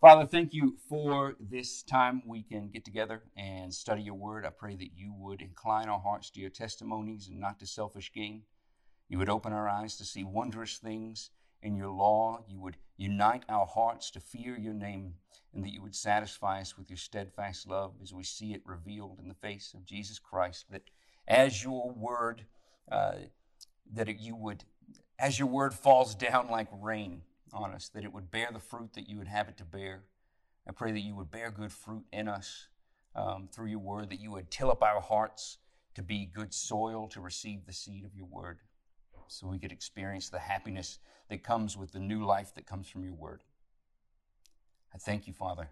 Father, thank you for this time we can get together and study your word. I pray that you would incline our hearts to your testimonies and not to selfish gain. You would open our eyes to see wondrous things in your law. You would unite our hearts to fear your name, and that you would satisfy us with your steadfast love as we see it revealed in the face of Jesus Christ. That as your word, uh, that you would, as your word falls down like rain, on us, that it would bear the fruit that you would have it to bear. I pray that you would bear good fruit in us um, through your word, that you would till up our hearts to be good soil to receive the seed of your word, so we could experience the happiness that comes with the new life that comes from your word. I thank you, Father,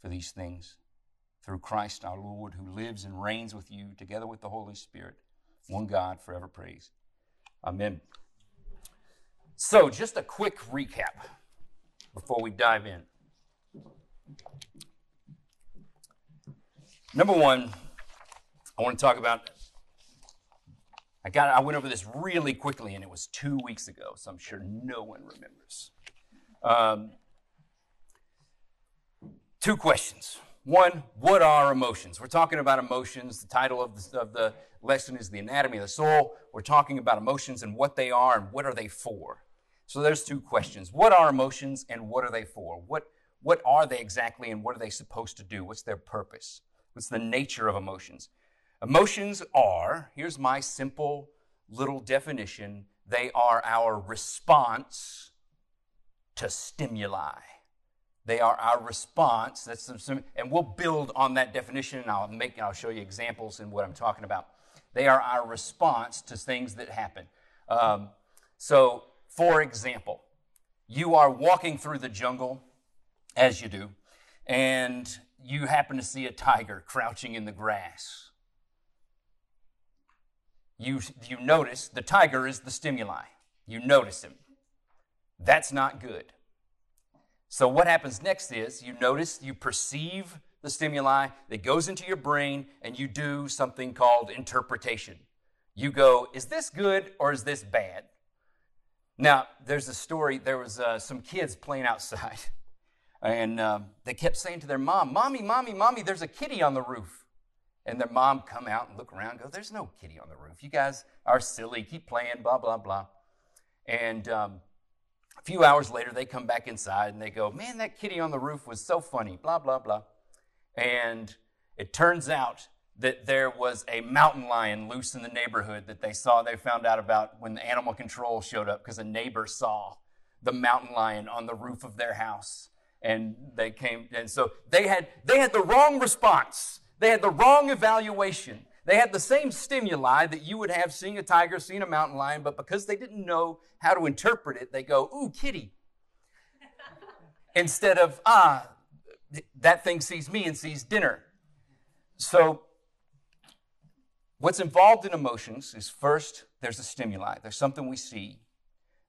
for these things. Through Christ our Lord, who lives and reigns with you together with the Holy Spirit, one God, forever praise. Amen. So, just a quick recap before we dive in. Number one, I want to talk about. I got. I went over this really quickly, and it was two weeks ago, so I'm sure no one remembers. Um, two questions. One, what are emotions? We're talking about emotions. The title of the, of the lesson is The Anatomy of the Soul. We're talking about emotions and what they are and what are they for. So there's two questions. What are emotions and what are they for? What, what are they exactly and what are they supposed to do? What's their purpose? What's the nature of emotions? Emotions are, here's my simple little definition, they are our response to stimuli. They are our response. That's some, and we'll build on that definition, and I'll make I'll show you examples in what I'm talking about. They are our response to things that happen. Um, so for example, you are walking through the jungle, as you do, and you happen to see a tiger crouching in the grass. You, you notice the tiger is the stimuli. You notice him. That's not good. So, what happens next is you notice, you perceive the stimuli that goes into your brain, and you do something called interpretation. You go, is this good or is this bad? Now, there's a story. There was uh, some kids playing outside, and um, they kept saying to their mom, "Mommy, mommy, mommy, there's a kitty on the roof." And their mom come out and look around, and go, "There's no kitty on the roof. You guys are silly. Keep playing. Blah blah blah." And um, a few hours later, they come back inside and they go, "Man, that kitty on the roof was so funny." Blah blah blah. And it turns out that there was a mountain lion loose in the neighborhood that they saw, they found out about when the animal control showed up because a neighbor saw the mountain lion on the roof of their house. And they came, and so they had, they had the wrong response. They had the wrong evaluation. They had the same stimuli that you would have seeing a tiger, seeing a mountain lion, but because they didn't know how to interpret it, they go, ooh, kitty. Instead of, ah, that thing sees me and sees dinner. So What's involved in emotions is first, there's a stimuli. There's something we see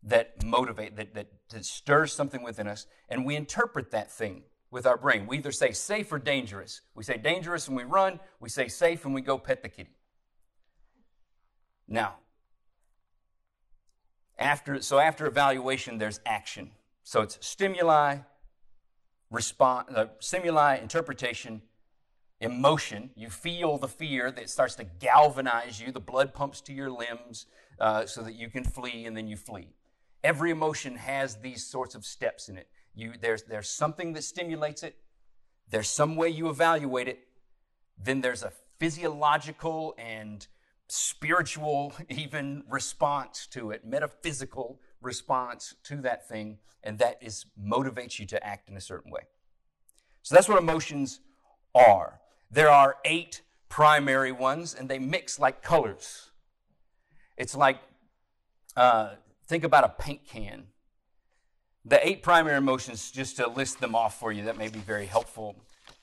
that motivate, that, that, that stirs something within us, and we interpret that thing with our brain. We either say safe or dangerous. We say dangerous and we run, we say safe and we go pet the kitty. Now, after so after evaluation, there's action. So it's stimuli, response, uh, stimuli, interpretation, emotion. You feel the fear that starts to galvanize you. The blood pumps to your limbs uh, so that you can flee, and then you flee. Every emotion has these sorts of steps in it. You, there's, there's something that stimulates it, there's some way you evaluate it, then there's a physiological and spiritual, even response to it, metaphysical response to that thing, and that is motivates you to act in a certain way. So that's what emotions are. There are eight primary ones, and they mix like colors. It's like, uh, think about a paint can. The eight primary emotions, just to list them off for you, that may be very helpful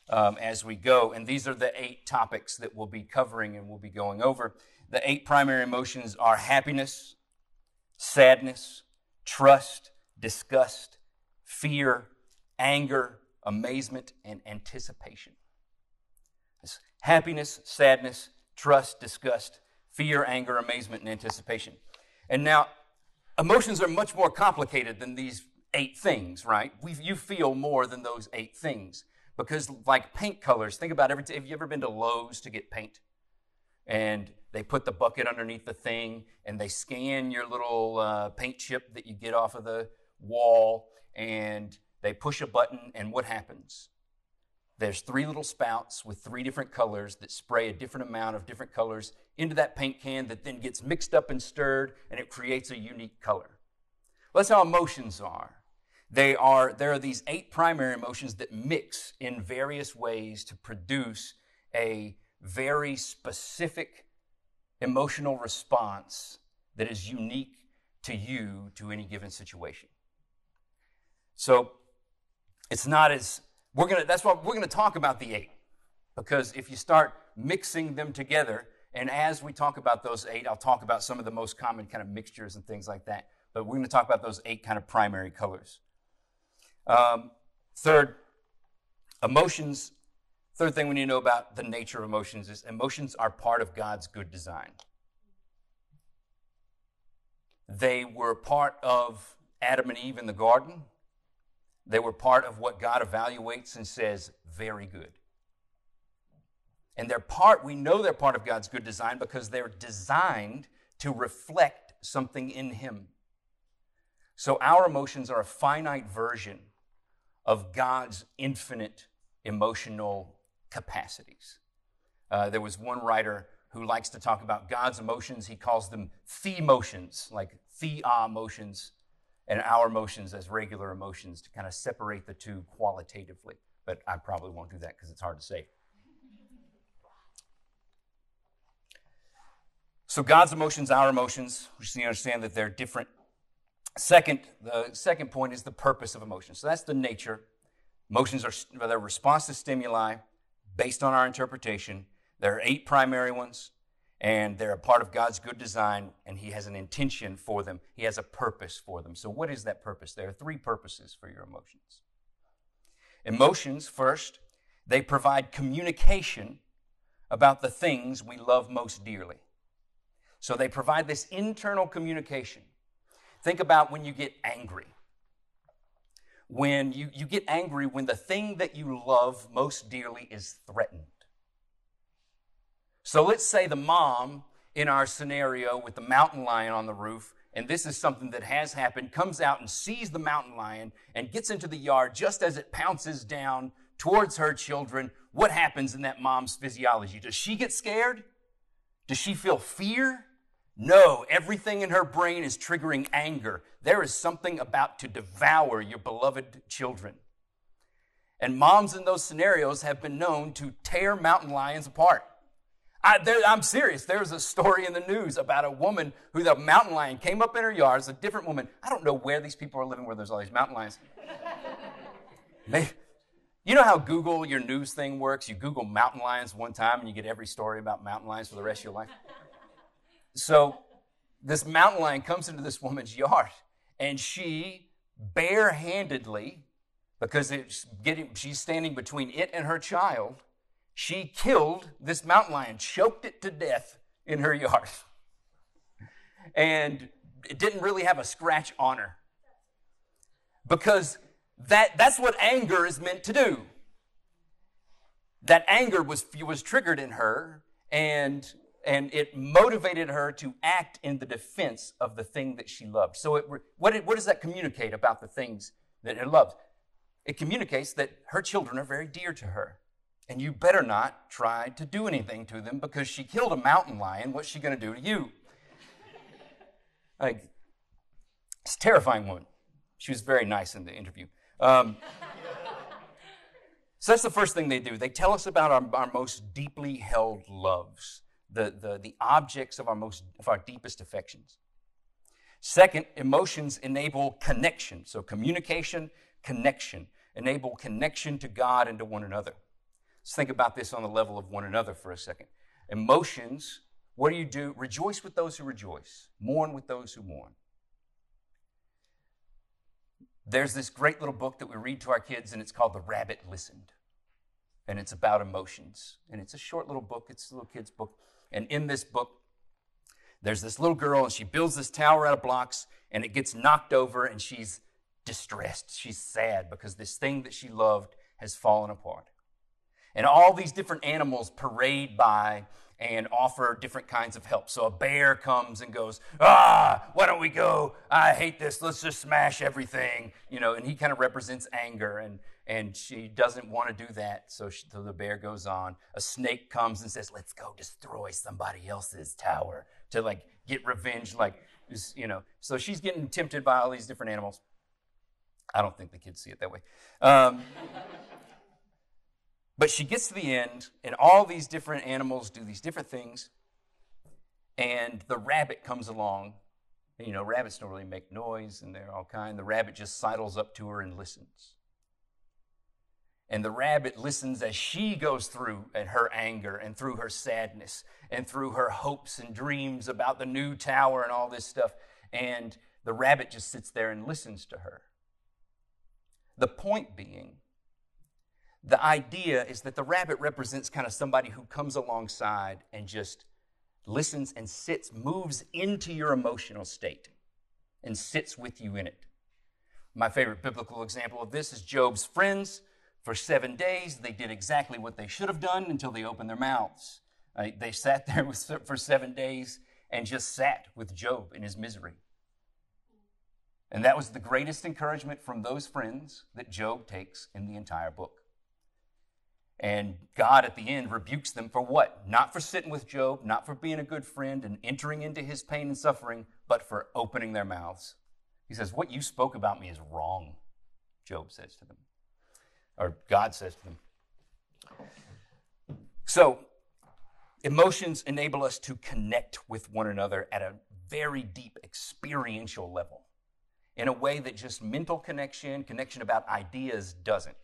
um, as we go. And these are the eight topics that we'll be covering and we'll be going over. The eight primary emotions are happiness, sadness, trust, disgust, fear, anger, amazement, and anticipation happiness, sadness, trust, disgust, fear, anger, amazement, and anticipation. And now, emotions are much more complicated than these eight things, right? We, you feel more than those eight things. Because, like paint colors, think about every. Have you ever been to Lowe's to get paint? And they put the bucket underneath the thing and they scan your little uh, paint chip that you get off of the wall and they push a button, and what happens? There's three little spouts with three different colors that spray a different amount of different colors into that paint can that then gets mixed up and stirred and it creates a unique color. Well, that's how emotions are. They are, there are these eight primary emotions that mix in various ways to produce a very specific emotional response that is unique to you to any given situation. So it's not as we're gonna that's why we're gonna talk about the eight. Because if you start mixing them together, and as we talk about those eight, I'll talk about some of the most common kind of mixtures and things like that. But we're going to talk about those eight kind of primary colors. Um, third, emotions. Third thing we need to know about the nature of emotions is emotions are part of God's good design. They were part of Adam and Eve in the garden. They were part of what God evaluates and says, very good. And they're part, we know they're part of God's good design because they're designed to reflect something in Him. So our emotions are a finite version of God's infinite emotional capacities. Uh, there was one writer who likes to talk about God's emotions. He calls them the emotions, like thea emotions, and our emotions as regular emotions to kind of separate the two qualitatively. But I probably won't do that because it's hard to say. So God's emotions, our emotions, we just need to understand that they're different. Second, the second point is the purpose of emotions. So that's the nature. Emotions are their response to stimuli based on our interpretation. There are eight primary ones and they're a part of God's good design, and He has an intention for them. He has a purpose for them. So, what is that purpose? There are three purposes for your emotions. Emotions, first, they provide communication about the things we love most dearly. So, they provide this internal communication. Think about when you get angry. When you, you get angry when the thing that you love most dearly is threatened. So let's say the mom in our scenario with the mountain lion on the roof, and this is something that has happened, comes out and sees the mountain lion and gets into the yard just as it pounces down towards her children. What happens in that mom's physiology? Does she get scared? Does she feel fear? No, everything in her brain is triggering anger. There is something about to devour your beloved children. And moms in those scenarios have been known to tear mountain lions apart. I, am serious. There's a story in the news about a woman who the mountain lion came up in her yard. It's a different woman. I don't know where these people are living where there's all these mountain lions. You know how Google your news thing works? You Google mountain lions one time and you get every story about mountain lions for the rest of your life. So this mountain lion comes into this woman's yard and she barehandedly, because it's getting, she's standing between it and her child, she killed this mountain lion, choked it to death in her yard. And it didn't really have a scratch on her. Because that, that's what anger is meant to do. That anger was, was triggered in her, and, and it motivated her to act in the defense of the thing that she loved. So, it, what, it, what does that communicate about the things that it loves? It communicates that her children are very dear to her. And you better not try to do anything to them because she killed a mountain lion. What's she going to do to you? Like, it's a terrifying woman. She was very nice in the interview. Um, so that's the first thing they do. They tell us about our, our most deeply held loves, the, the, the objects of our, most, of our deepest affections. Second, emotions enable connection. So communication, connection, enable connection to God and to one another. Let's think about this on the level of one another for a second. Emotions, what do you do? Rejoice with those who rejoice, mourn with those who mourn. There's this great little book that we read to our kids, and it's called The Rabbit Listened. And it's about emotions. And it's a short little book, it's a little kid's book. And in this book, there's this little girl, and she builds this tower out of blocks, and it gets knocked over, and she's distressed. She's sad because this thing that she loved has fallen apart. And all these different animals parade by and offer different kinds of help. So a bear comes and goes, Ah, why don't we go? I hate this. Let's just smash everything. You know, and he kind of represents anger, and, and she doesn't want to do that. So, she, so the bear goes on. A snake comes and says, Let's go destroy somebody else's tower to like get revenge. Like, you know, so she's getting tempted by all these different animals. I don't think the kids see it that way. Um, but she gets to the end, and all these different animals do these different things. And the rabbit comes along. And, you know, rabbits don't really make noise, and they're all kind. The rabbit just sidles up to her and listens. And the rabbit listens as she goes through and her anger and through her sadness and through her hopes and dreams about the new tower and all this stuff. And the rabbit just sits there and listens to her. The point being, the idea is that the rabbit represents kind of somebody who comes alongside and just listens and sits, moves into your emotional state and sits with you in it. My favorite biblical example of this is Job's friends. For seven days, they did exactly what they should have done until they opened their mouths. Uh, they sat there for seven days and just sat with Job in his misery. And that was the greatest encouragement from those friends that Job takes in the entire book. And God at the end rebukes them for what? Not for sitting with Job, not for being a good friend and entering into his pain and suffering, but for opening their mouths. He says, What you spoke about me is wrong, Job says to them, or God says to them. So, emotions enable us to connect with one another at a very deep experiential level in a way that just mental connection, connection about ideas doesn't.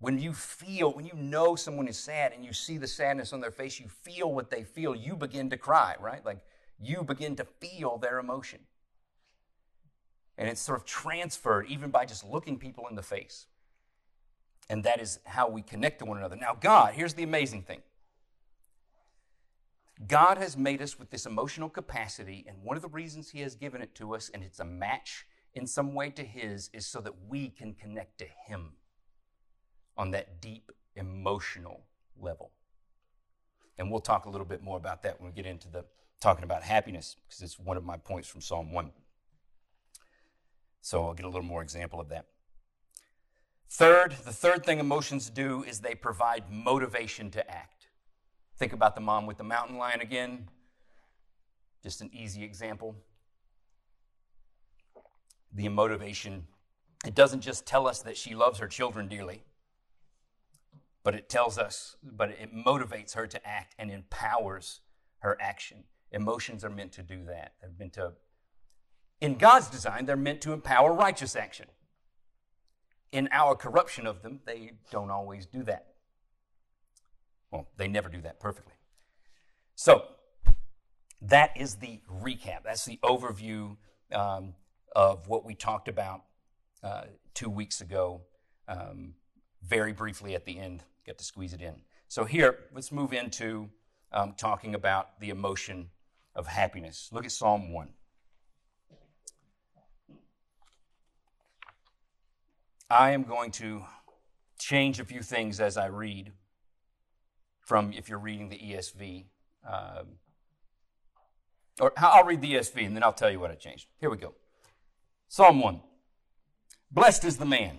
When you feel, when you know someone is sad and you see the sadness on their face, you feel what they feel, you begin to cry, right? Like you begin to feel their emotion. And it's sort of transferred even by just looking people in the face. And that is how we connect to one another. Now, God, here's the amazing thing God has made us with this emotional capacity, and one of the reasons He has given it to us, and it's a match in some way to His, is so that we can connect to Him on that deep emotional level. And we'll talk a little bit more about that when we get into the talking about happiness, because it's one of my points from Psalm 1. So I'll get a little more example of that. Third, the third thing emotions do is they provide motivation to act. Think about the mom with the mountain lion again. Just an easy example. The motivation, it doesn't just tell us that she loves her children dearly but it tells us, but it motivates her to act and empowers her action. Emotions are meant to do that. They're meant to, in God's design, they're meant to empower righteous action. In our corruption of them, they don't always do that. Well, they never do that perfectly. So, that is the recap. That's the overview um, of what we talked about uh, two weeks ago, um, very briefly at the end get to squeeze it in. So, here, let's move into um, talking about the emotion of happiness. Look at Psalm 1. I am going to change a few things as I read from if you're reading the ESV. Um, or I'll read the ESV and then I'll tell you what I changed. Here we go. Psalm 1. Blessed is the man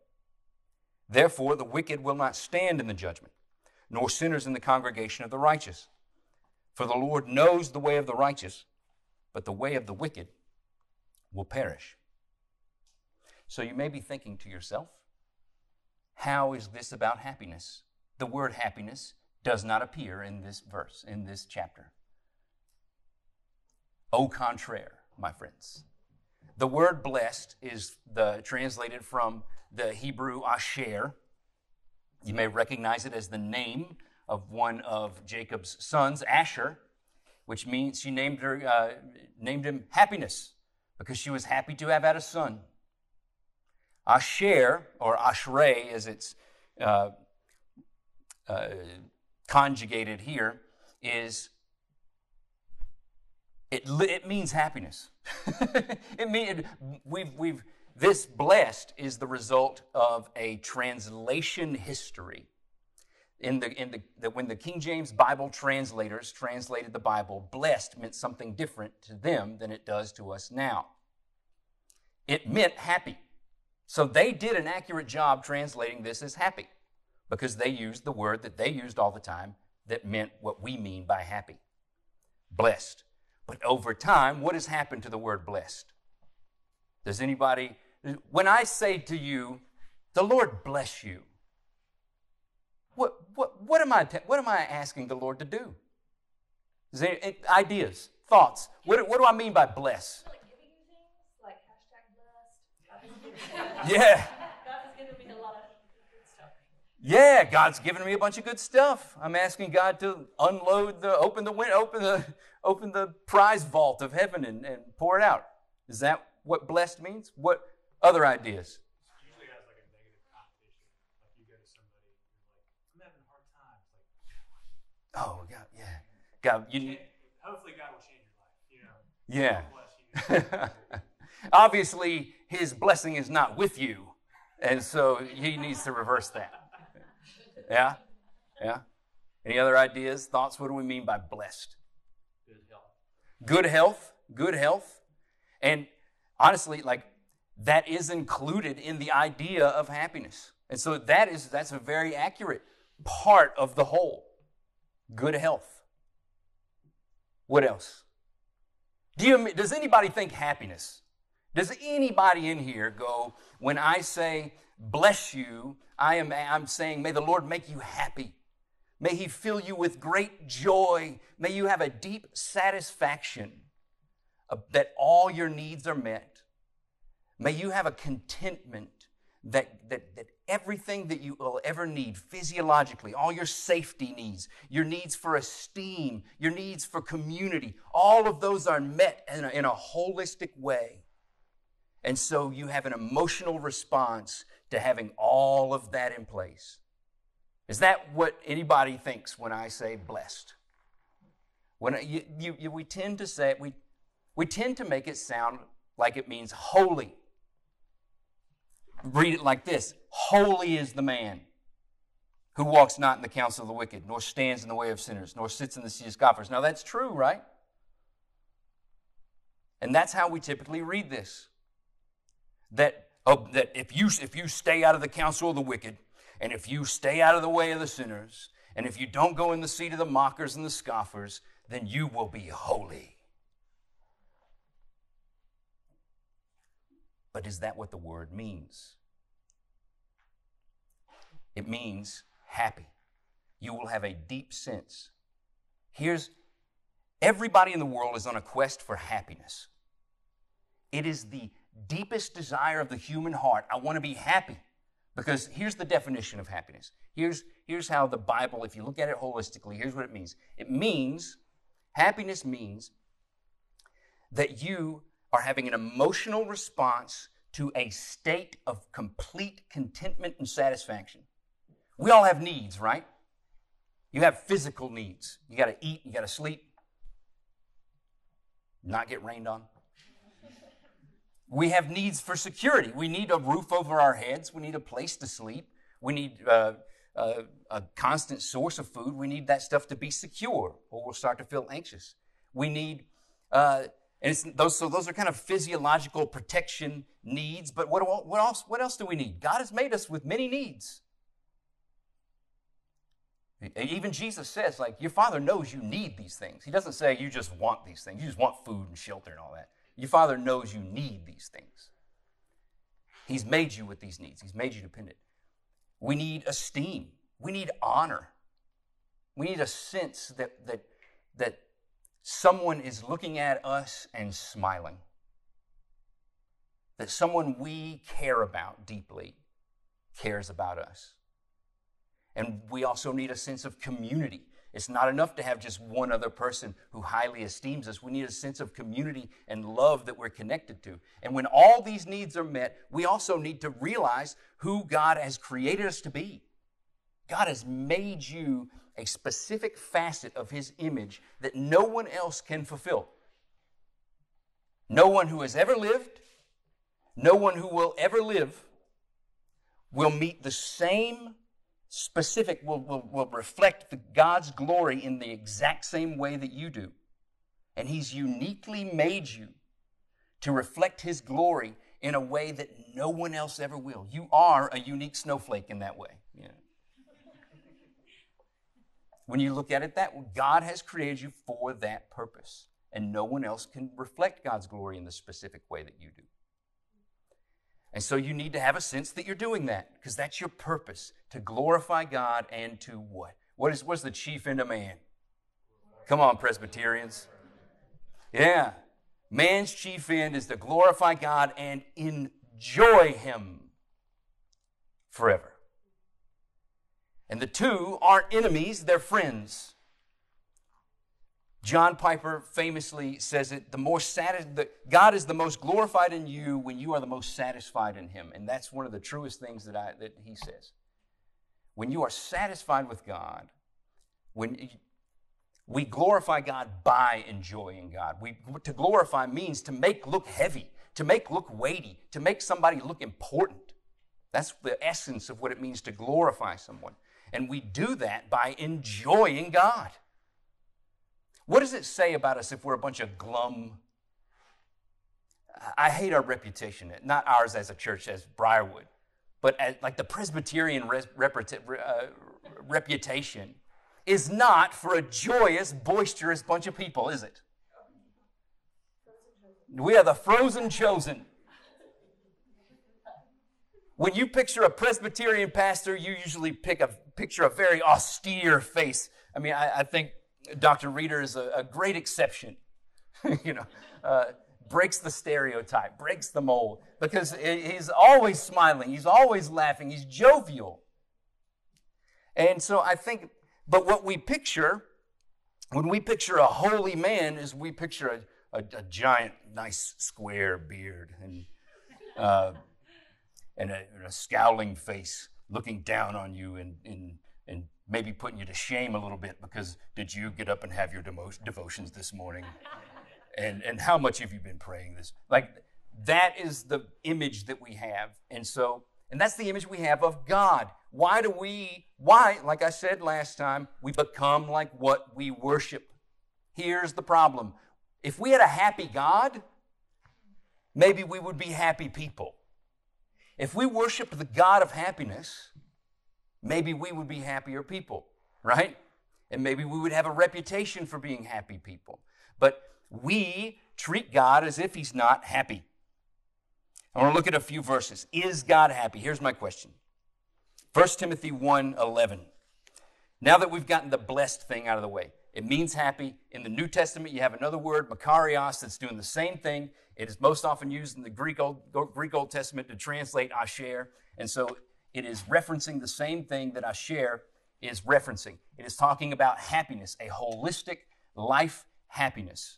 Therefore, the wicked will not stand in the judgment nor sinners in the congregation of the righteous. For the Lord knows the way of the righteous, but the way of the wicked will perish. So you may be thinking to yourself, how is this about happiness? The word happiness does not appear in this verse, in this chapter. Au contraire, my friends. The word blessed is the translated from the Hebrew Asher. You may recognize it as the name of one of Jacob's sons, Asher, which means she named her uh, named him happiness because she was happy to have had a son. Asher or Ashrei, as it's uh, uh, conjugated here, is it, it means happiness. it means we've we've this blessed is the result of a translation history. In the, in the, the, when the King James Bible translators translated the Bible, blessed meant something different to them than it does to us now. It meant happy. So they did an accurate job translating this as happy because they used the word that they used all the time that meant what we mean by happy blessed. But over time, what has happened to the word blessed? Does anybody, when I say to you, the Lord bless you, what, what, what, am, I what am I asking the Lord to do? Is there ideas, thoughts? What, what do I mean by bless? Like yeah. God's giving me a lot of good stuff. Yeah, God's given me a bunch of good stuff. I'm asking God to unload the, open the, open the, open the prize vault of heaven and, and pour it out. Is that what blessed means? What other ideas? Usually has like a negative connotation. Like you go to somebody, you're like, I'm having a hard time. It's like, oh God, yeah, God, you. Hopefully, God will change your life. Yeah. You know. Obviously, His blessing is not with you, and so He needs to reverse that. Yeah, yeah. Any other ideas, thoughts? What do we mean by blessed? Good health. Good health. Good health. And honestly, like that is included in the idea of happiness. And so that is that's a very accurate part of the whole. Good health. What else? Do you, does anybody think happiness? Does anybody in here go, when I say bless you, I am I'm saying, may the Lord make you happy. May He fill you with great joy. May you have a deep satisfaction that all your needs are met. May you have a contentment that, that, that everything that you will ever need physiologically, all your safety needs, your needs for esteem, your needs for community, all of those are met in a, in a holistic way. And so you have an emotional response to having all of that in place. Is that what anybody thinks when I say blessed? When you, you, you, we tend to say we, we tend to make it sound like it means holy read it like this Holy is the man who walks not in the counsel of the wicked, nor stands in the way of sinners, nor sits in the seat of scoffers. Now that's true, right? And that's how we typically read this. That, oh, that if, you, if you stay out of the counsel of the wicked, and if you stay out of the way of the sinners, and if you don't go in the seat of the mockers and the scoffers, then you will be holy. But is that what the word means? It means happy. You will have a deep sense. Here's everybody in the world is on a quest for happiness. It is the deepest desire of the human heart. I want to be happy. Because here's the definition of happiness. Here's, here's how the Bible, if you look at it holistically, here's what it means. It means, happiness means that you are having an emotional response to a state of complete contentment and satisfaction. We all have needs, right? You have physical needs. You got to eat, you got to sleep, not get rained on. We have needs for security. We need a roof over our heads. We need a place to sleep. We need uh, uh, a constant source of food. We need that stuff to be secure, or we'll start to feel anxious. We need uh, and those, so those are kind of physiological protection needs. But what, what, else, what else do we need? God has made us with many needs. Even Jesus says, like, your father knows you need these things. He doesn't say you just want these things. You just want food and shelter and all that. Your father knows you need these things. He's made you with these needs. He's made you dependent. We need esteem. We need honor. We need a sense that, that, that someone is looking at us and smiling. That someone we care about deeply cares about us. And we also need a sense of community. It's not enough to have just one other person who highly esteems us. We need a sense of community and love that we're connected to. And when all these needs are met, we also need to realize who God has created us to be. God has made you a specific facet of His image that no one else can fulfill. No one who has ever lived, no one who will ever live, will meet the same specific, will, will, will reflect the, God's glory in the exact same way that you do. And He's uniquely made you to reflect His glory in a way that no one else ever will. You are a unique snowflake in that way. Yeah. When you look at it that way, God has created you for that purpose. And no one else can reflect God's glory in the specific way that you do. And so you need to have a sense that you're doing that because that's your purpose to glorify God and to what? What is what's the chief end of man? Come on, Presbyterians. Yeah. Man's chief end is to glorify God and enjoy Him forever. And the two aren't enemies, they're friends. John Piper famously says it the more satis- the, God is the most glorified in you when you are the most satisfied in Him. And that's one of the truest things that, I, that he says. When you are satisfied with God, when we glorify God by enjoying God. We, to glorify means to make look heavy, to make look weighty, to make somebody look important. That's the essence of what it means to glorify someone. And we do that by enjoying God. What does it say about us if we're a bunch of glum? I hate our reputation, not ours as a church, as Briarwood, but as, like the Presbyterian res, uh, reputation is not for a joyous, boisterous bunch of people, is it? We are the frozen chosen. When you picture a Presbyterian pastor, you usually pick a picture a very austere face. I mean, I, I think Dr. Reeder is a, a great exception. you know, uh, breaks the stereotype, breaks the mold, because he's always smiling, he's always laughing, he's jovial. And so I think, but what we picture, when we picture a holy man, is we picture a, a, a giant, nice, square beard and, uh, and, a, and, a, scowling face looking down on you and, and, and maybe putting you to shame a little bit because did you get up and have your devotions this morning? and, and how much have you been praying this? Like, that is the image that we have. And so, and that's the image we have of God. Why do we, why, like I said last time, we become like what we worship? Here's the problem. If we had a happy God, maybe we would be happy people. If we worship the God of happiness, maybe we would be happier people, right? And maybe we would have a reputation for being happy people. But we treat God as if He's not happy. I want to look at a few verses. Is God happy? Here's my question 1 Timothy 1 11. Now that we've gotten the blessed thing out of the way, it means happy. In the New Testament, you have another word, makarios, that's doing the same thing. It is most often used in the Greek Old, Greek Old Testament to translate asher. And so it is referencing the same thing that Asher is referencing. It is talking about happiness, a holistic life happiness,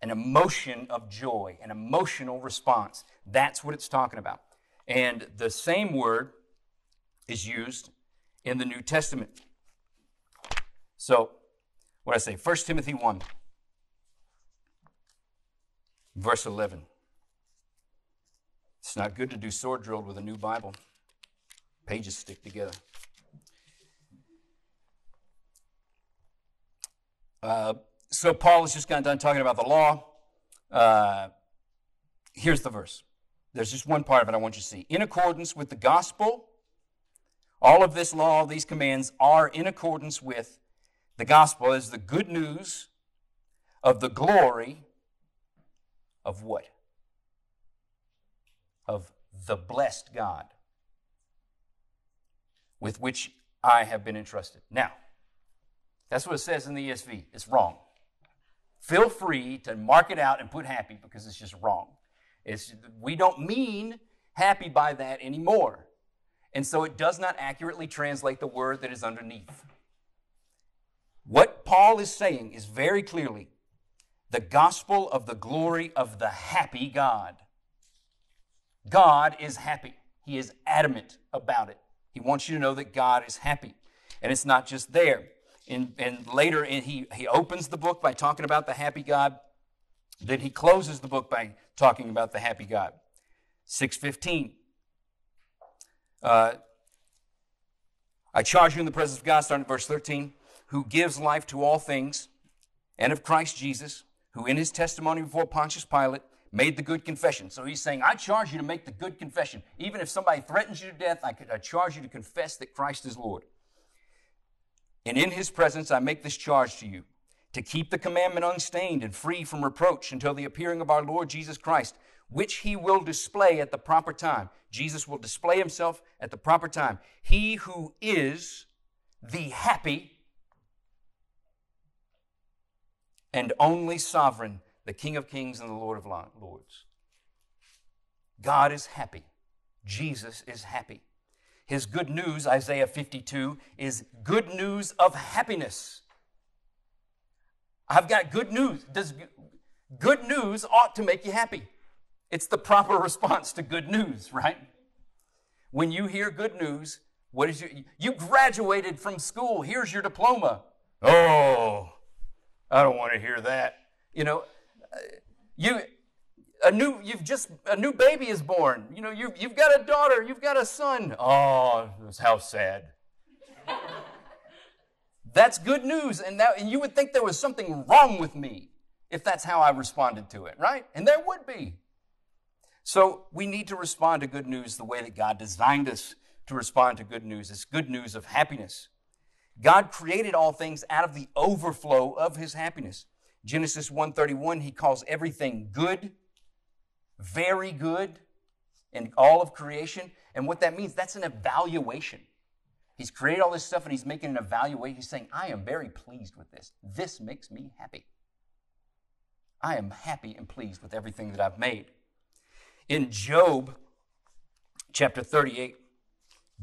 an emotion of joy, an emotional response. That's what it's talking about. And the same word is used in the New Testament. So, what I say, 1 Timothy 1, verse 11. It's not good to do sword drill with a new Bible pages stick together. Uh, so Paul has just gotten done talking about the law. Uh, here's the verse. There's just one part of it I want you to see. In accordance with the gospel, all of this law, these commands are in accordance with the gospel is the good news of the glory of what? Of the blessed God with which I have been entrusted. Now, that's what it says in the ESV. It's wrong. Feel free to mark it out and put happy because it's just wrong. It's, we don't mean happy by that anymore. And so it does not accurately translate the word that is underneath. What Paul is saying is very clearly the gospel of the glory of the happy God. God is happy. He is adamant about it. He wants you to know that God is happy. And it's not just there. In, and later, in, he, he opens the book by talking about the happy God. Then he closes the book by talking about the happy God. 615. Uh, I charge you in the presence of God, starting at verse 13, who gives life to all things, and of Christ Jesus, who in his testimony before Pontius Pilate made the good confession. So he's saying, I charge you to make the good confession. Even if somebody threatens you to death, I, could, I charge you to confess that Christ is Lord. And in his presence, I make this charge to you to keep the commandment unstained and free from reproach until the appearing of our Lord Jesus Christ, which he will display at the proper time. Jesus will display himself at the proper time. He who is the happy and only sovereign, the King of kings and the Lord of lords. God is happy. Jesus is happy. His good news, Isaiah 52, is good news of happiness. I've got good news. Does good news ought to make you happy? It's the proper response to good news, right? When you hear good news, what is your you graduated from school, here's your diploma. Oh, I don't want to hear that. You know, you a new you've just a new baby is born. You know, you you've got a daughter, you've got a son. Oh, how sad. that's good news, and that and you would think there was something wrong with me if that's how I responded to it, right? And there would be. So we need to respond to good news the way that God designed us to respond to good news. It's good news of happiness. God created all things out of the overflow of his happiness. Genesis 1:31 he calls everything good, very good in all of creation. And what that means, that's an evaluation. He's created all this stuff and he's making an evaluation. He's saying, I am very pleased with this. This makes me happy. I am happy and pleased with everything that I've made. In Job chapter 38,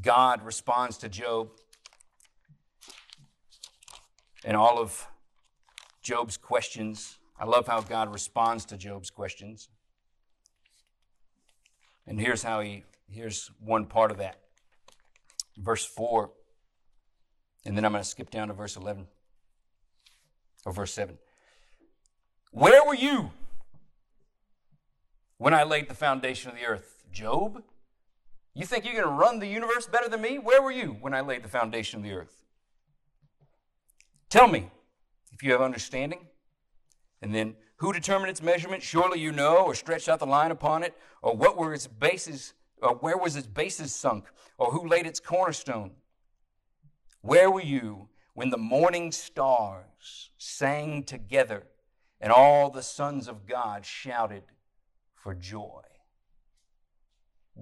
God responds to Job and all of Job's questions. I love how God responds to Job's questions. And here's how he, here's one part of that. Verse 4, and then I'm going to skip down to verse 11, or verse 7. Where were you when I laid the foundation of the earth? Job? You think you're going to run the universe better than me? Where were you when I laid the foundation of the earth? Tell me if you have understanding. And then, who determined its measurement? Surely you know, or stretched out the line upon it, or what were its bases, or where was its bases sunk, or who laid its cornerstone? Where were you when the morning stars sang together and all the sons of God shouted for joy?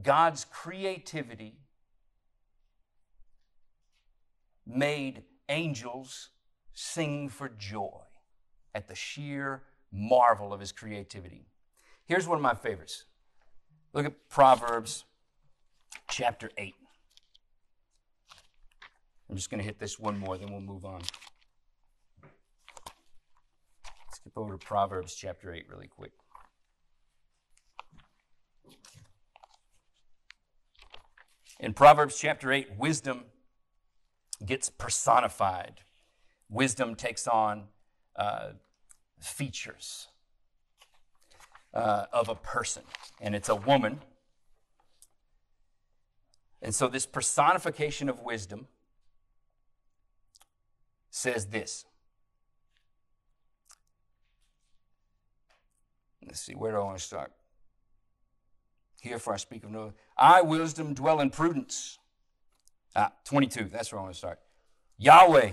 God's creativity made angels sing for joy at the sheer marvel of his creativity. Here's one of my favorites. Look at Proverbs chapter 8. I'm just going to hit this one more, then we'll move on. Skip over to Proverbs chapter 8 really quick. In Proverbs chapter 8, wisdom gets personified wisdom takes on uh, features uh, of a person, and it's a woman. And so, this personification of wisdom says this. Let's see, where do I want to start? Here, for I speak of no. I, wisdom, dwell in prudence. Ah, 22, that's where I want to start. Yahweh,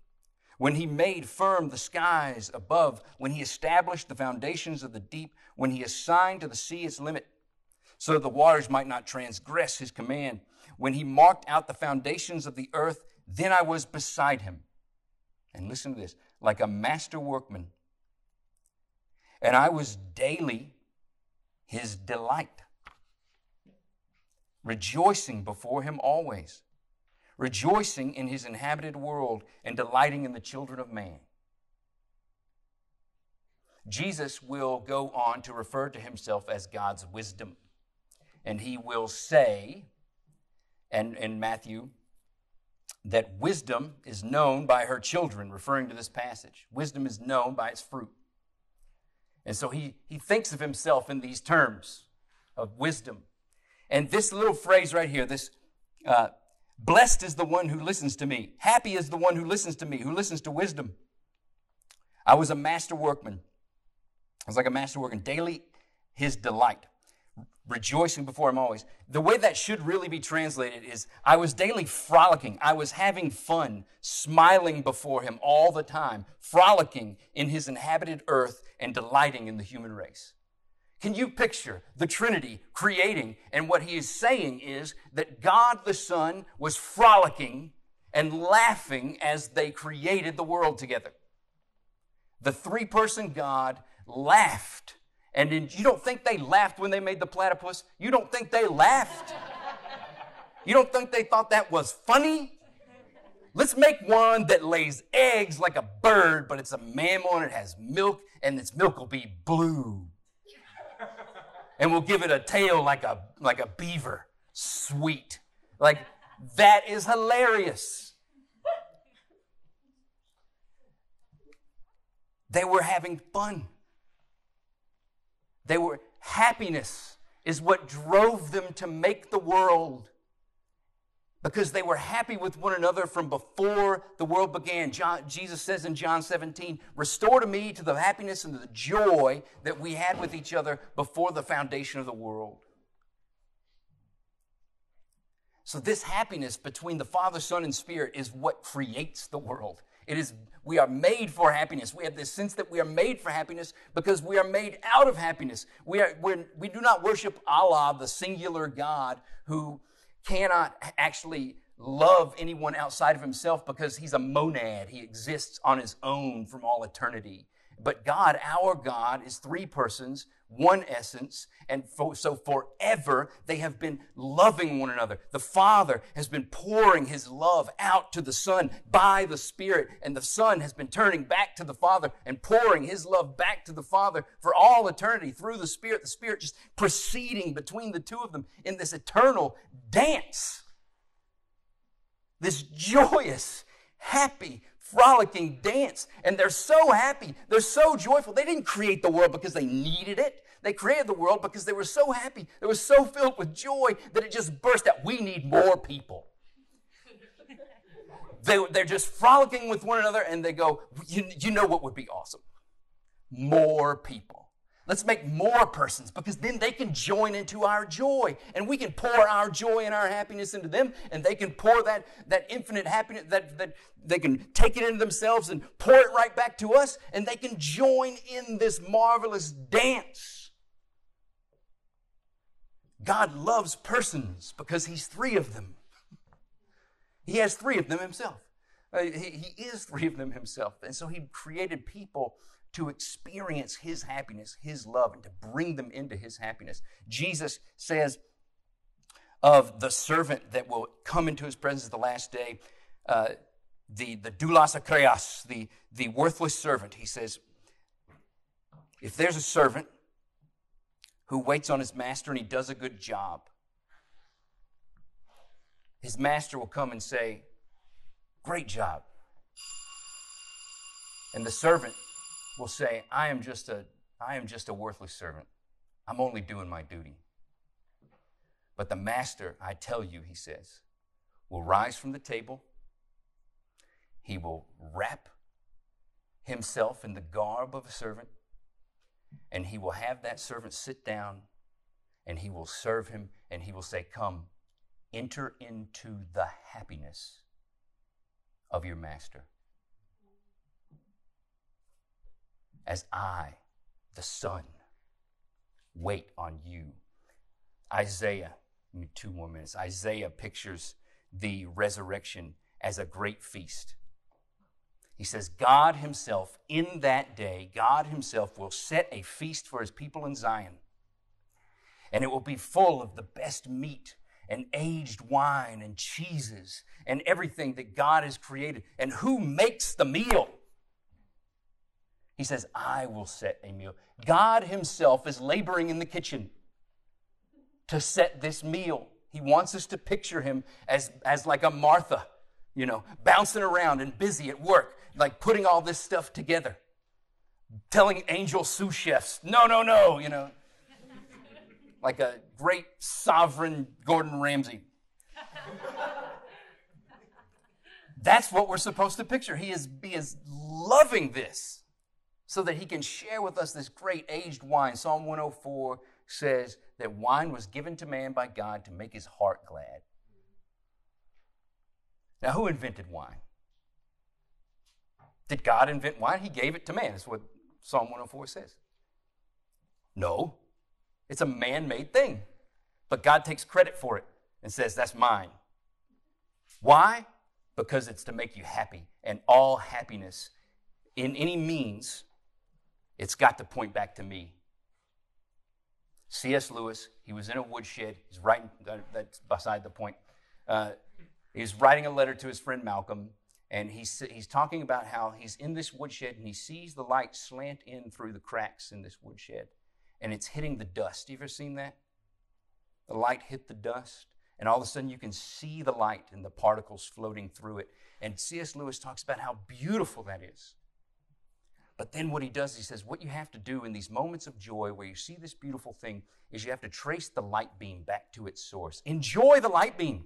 when he made firm the skies above, when he established the foundations of the deep, when he assigned to the sea its limit, so that the waters might not transgress his command, when he marked out the foundations of the earth, then I was beside him. And listen to this like a master workman. And I was daily his delight, rejoicing before him always rejoicing in his inhabited world and delighting in the children of man. Jesus will go on to refer to himself as God's wisdom. And he will say, and in Matthew, that wisdom is known by her children, referring to this passage. Wisdom is known by its fruit. And so he, he thinks of himself in these terms of wisdom. And this little phrase right here, this uh, Blessed is the one who listens to me. Happy is the one who listens to me, who listens to wisdom. I was a master workman. I was like a master workman. Daily, his delight, rejoicing before him always. The way that should really be translated is I was daily frolicking. I was having fun, smiling before him all the time, frolicking in his inhabited earth and delighting in the human race. Can you picture the Trinity creating? And what he is saying is that God the Son was frolicking and laughing as they created the world together. The three person God laughed. And in, you don't think they laughed when they made the platypus? You don't think they laughed? You don't think they thought that was funny? Let's make one that lays eggs like a bird, but it's a mammal and it has milk, and its milk will be blue and we'll give it a tail like a like a beaver. Sweet. Like that is hilarious. They were having fun. They were happiness is what drove them to make the world because they were happy with one another from before the world began. John, Jesus says in John 17, Restore to me to the happiness and the joy that we had with each other before the foundation of the world. So, this happiness between the Father, Son, and Spirit is what creates the world. It is, we are made for happiness. We have this sense that we are made for happiness because we are made out of happiness. We, are, we do not worship Allah, the singular God who cannot actually love anyone outside of himself because he's a monad. He exists on his own from all eternity. But God, our God, is three persons, one essence, and so forever they have been loving one another. The Father has been pouring his love out to the Son by the Spirit, and the Son has been turning back to the Father and pouring his love back to the Father for all eternity through the Spirit. The Spirit just proceeding between the two of them in this eternal dance. This joyous, happy, frolicking dance. And they're so happy. They're so joyful. They didn't create the world because they needed it. They created the world because they were so happy. They were so filled with joy that it just burst out. We need more people. they, they're just frolicking with one another and they go, you, you know what would be awesome? More people. Let's make more persons because then they can join into our joy and we can pour our joy and our happiness into them and they can pour that, that infinite happiness, that, that they can take it into themselves and pour it right back to us and they can join in this marvelous dance. God loves persons because He's three of them. He has three of them Himself. Uh, he, he is three of them Himself. And so He created people to experience his happiness, his love, and to bring them into his happiness. Jesus says of the servant that will come into his presence the last day, uh, the, the doulos achreios, the, the worthless servant, he says, if there's a servant who waits on his master and he does a good job, his master will come and say, Great job. And the servant will say, I am just a, I am just a worthless servant. I'm only doing my duty. But the master, I tell you, he says, will rise from the table. He will wrap himself in the garb of a servant, and he will have that servant sit down, and he will serve him, and he will say, Come, enter into the happiness of your master. As I, the Son, wait on you. Isaiah, two more minutes. Isaiah pictures the resurrection as a great feast. He says, God Himself, in that day, God Himself will set a feast for His people in Zion. And it will be full of the best meat and aged wine and cheeses and everything that God has created. And who makes the meal? He says, I will set a meal. God Himself is laboring in the kitchen to set this meal. He wants us to picture Him as, as like a Martha, you know, bouncing around and busy at work, like putting all this stuff together, telling angel sous chefs, no, no, no, you know, like a great sovereign Gordon Ramsay. That's what we're supposed to picture. He is, he is loving this so that he can share with us this great aged wine. Psalm 104 says that wine was given to man by God to make his heart glad. Now, who invented wine? Did God invent wine? He gave it to man. That's what Psalm 104 says. No, it's a man made thing. But God takes credit for it and says, That's mine. Why? Because it's to make you happy. And all happiness in any means, it's got to point back to me. C.S. Lewis, he was in a woodshed. He's writing, that's beside the point. Uh, he's writing a letter to his friend Malcolm, and he's, he's talking about how he's in this woodshed and he sees the light slant in through the cracks in this woodshed, and it's hitting the dust. You ever seen that? The light hit the dust, and all of a sudden you can see the light and the particles floating through it. And C.S. Lewis talks about how beautiful that is. But then what he does, he says, what you have to do in these moments of joy where you see this beautiful thing is you have to trace the light beam back to its source. Enjoy the light beam.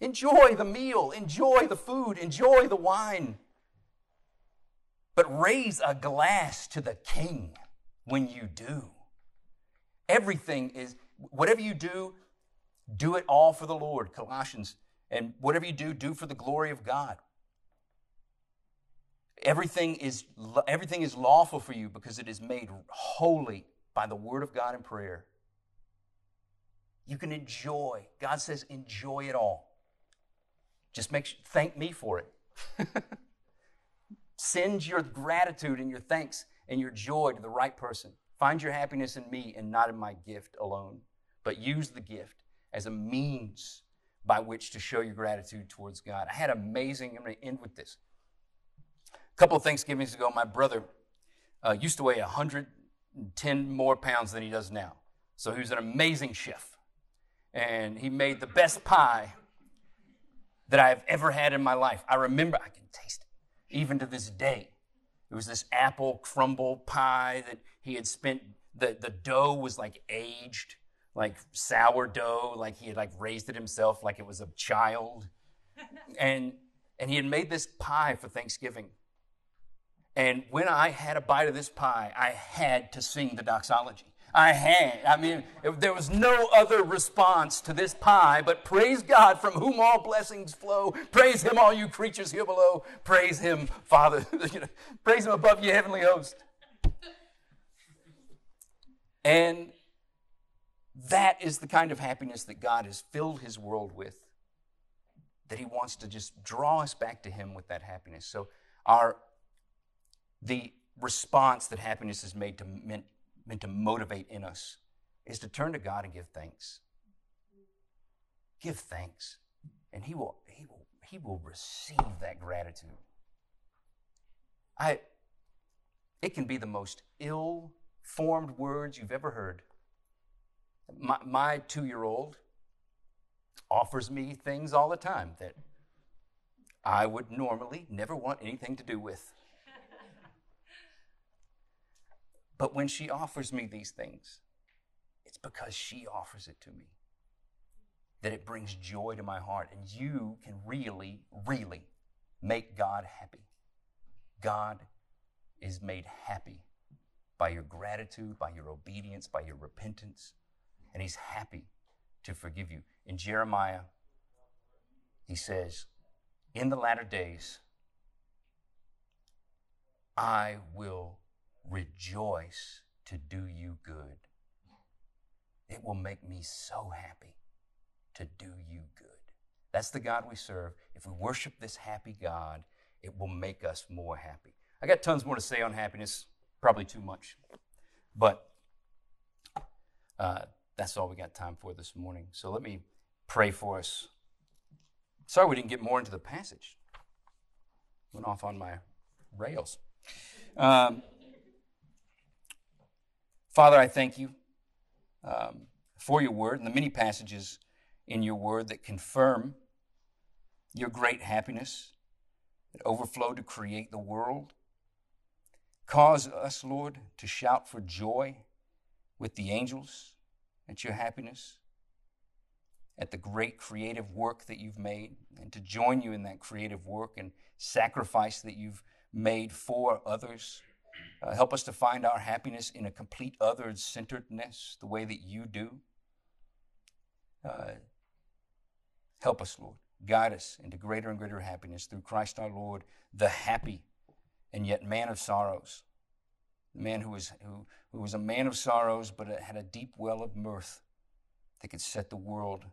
Enjoy the meal. Enjoy the food. Enjoy the wine. But raise a glass to the king when you do. Everything is, whatever you do, do it all for the Lord, Colossians. And whatever you do, do for the glory of God. Everything is, everything is lawful for you because it is made holy by the word of God and prayer. You can enjoy. God says, enjoy it all. Just make thank me for it. Send your gratitude and your thanks and your joy to the right person. Find your happiness in me and not in my gift alone, but use the gift as a means by which to show your gratitude towards God. I had amazing, I'm going to end with this. A couple of Thanksgivings ago, my brother uh, used to weigh 110 more pounds than he does now. So he was an amazing chef. And he made the best pie that I've ever had in my life. I remember, I can taste it, even to this day. It was this apple crumble pie that he had spent, the, the dough was like aged, like sourdough, like he had like raised it himself like it was a child. and, and he had made this pie for Thanksgiving. And when I had a bite of this pie, I had to sing the doxology. I had. I mean, there was no other response to this pie but praise God from whom all blessings flow. Praise Him, all you creatures here below. Praise Him, Father. praise Him above you, heavenly host. And that is the kind of happiness that God has filled His world with, that He wants to just draw us back to Him with that happiness. So, our the response that happiness is made to meant, meant to motivate in us is to turn to God and give thanks. Give thanks, and He will He will He will receive that gratitude. I it can be the most ill-formed words you've ever heard. My, my two-year-old offers me things all the time that I would normally never want anything to do with. But when she offers me these things, it's because she offers it to me. That it brings joy to my heart. And you can really, really make God happy. God is made happy by your gratitude, by your obedience, by your repentance. And He's happy to forgive you. In Jeremiah, he says, In the latter days, I will rejoice to do you good. It will make me so happy to do you good. That's the God we serve. If we worship this happy God, it will make us more happy. I got tons more to say on happiness, probably too much. But uh, that's all we got time for this morning. So let me pray for us. Sorry we didn't get more into the passage. Went off on my rails. Um, Father, I thank you um, for your word and the many passages in your word that confirm your great happiness that overflowed to create the world. Cause us, Lord, to shout for joy with the angels at your happiness, at the great creative work that you've made, and to join you in that creative work and sacrifice that you've made for others. Uh, help us to find our happiness in a complete other centeredness, the way that you do. Uh, help us, Lord. Guide us into greater and greater happiness through Christ our Lord, the happy and yet man of sorrows. The man who was, who, who was a man of sorrows, but had a deep well of mirth that could set the world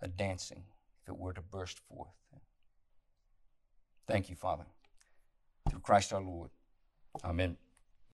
a dancing if it were to burst forth. Thank you, Father. Through Christ our Lord. Amen.